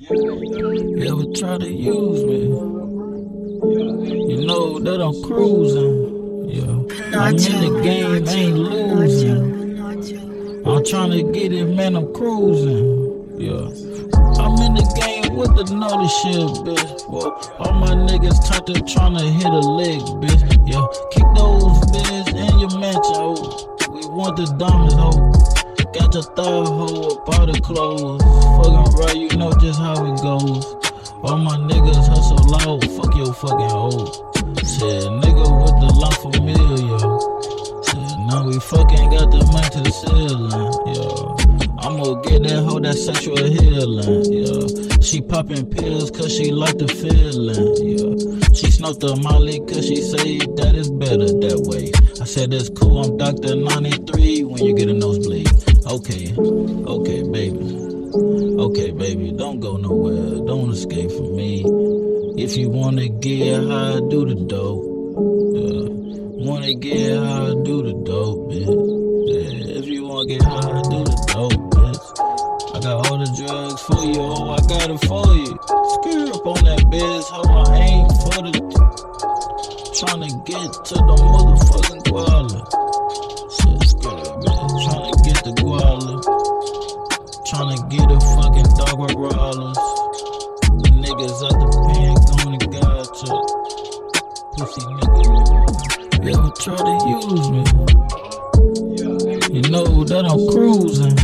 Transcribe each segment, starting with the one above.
You ever try to use me? You know that I'm cruising. Yeah. I'm in the game, ain't losing. I'm trying to get it, man, I'm cruising. Yeah. I'm in the game with the naughty shit, bitch. Whoa. All my niggas to trying to hit a leg, bitch. Yeah. Kick those bitches in your mansion, oh. We want the diamonds, oh. Got your third hoe up all the clothes. Fucking right, you know just how it goes. All my niggas hustle loud, fuck your fucking hoe. Shit, nigga with the La Familia. Shit, now we fucking got the money to the ceiling, yeah. I'ma get that hoe that sexual healing, yeah. She popping pills cause she like the feeling, yeah. She smoked the molly cause she say that is better that way. I said it's cool, I'm Dr. 93 when you get. Okay, okay, baby. Okay, baby, don't go nowhere. Don't escape from me. If you wanna get high, do the dope. Yeah. Wanna get high, do the dope, bitch. Yeah. If you wanna get high, do the dope, bitch. I got all the drugs for you, oh, I got it for you. Screw rollers. The niggas out the pen going to God truck. Pussy nigga. Ever try to use me? You know that I'm cruising.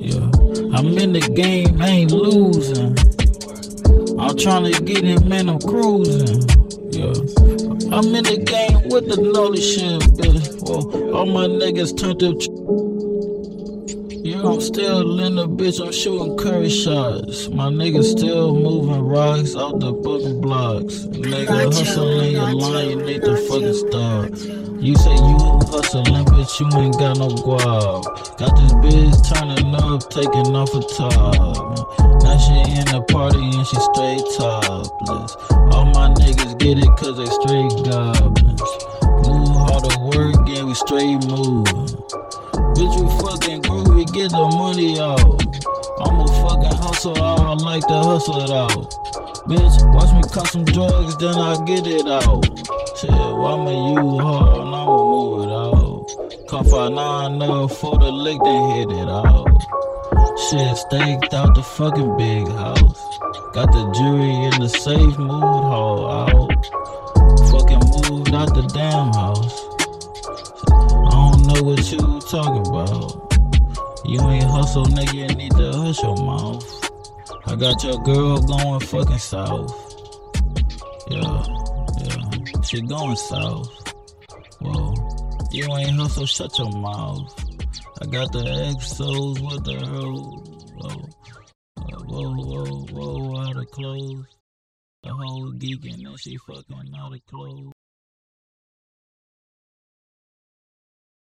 Yeah. I'm in the game, I ain't losing. I'm trying to get in, man, I'm cruising. Yeah. I'm in the game with the naughty shit, bitch. Well, all my niggas turned up. I'm still in the bitch, I'm shooting curry shots. My niggas still moving rocks out the fucking blocks. Nigga, hustling your line, you need to fucking stop. You say you hustling, but you ain't got no guap. Got this bitch turning up, taking off a top. Now she in the party and she straight topless. All my niggas get it cause they straight goblins. Move hard to work, yeah, we straight move. Bitch, you fucking get the money out. I'ma fucking hustle out, I like to hustle it out. Bitch, watch me cut some drugs, then I get it out. Shit, me you hard, and I'ma move it out. Come five nine up for the lick, then hit it out. Shit, staked out the fucking big house. Got the jury in the safe, moved haul out. Fucking moved out the damn house I don't know what you talking about. You ain't hustle, nigga, you need to hush your mouth. I got your girl going fucking south. Yeah, yeah, she going south. Whoa, you ain't hustle, shut your mouth. I got the exos with the hoe. Whoa, whoa, whoa, whoa, out of clothes. The whole geeking and she fucking out of clothes.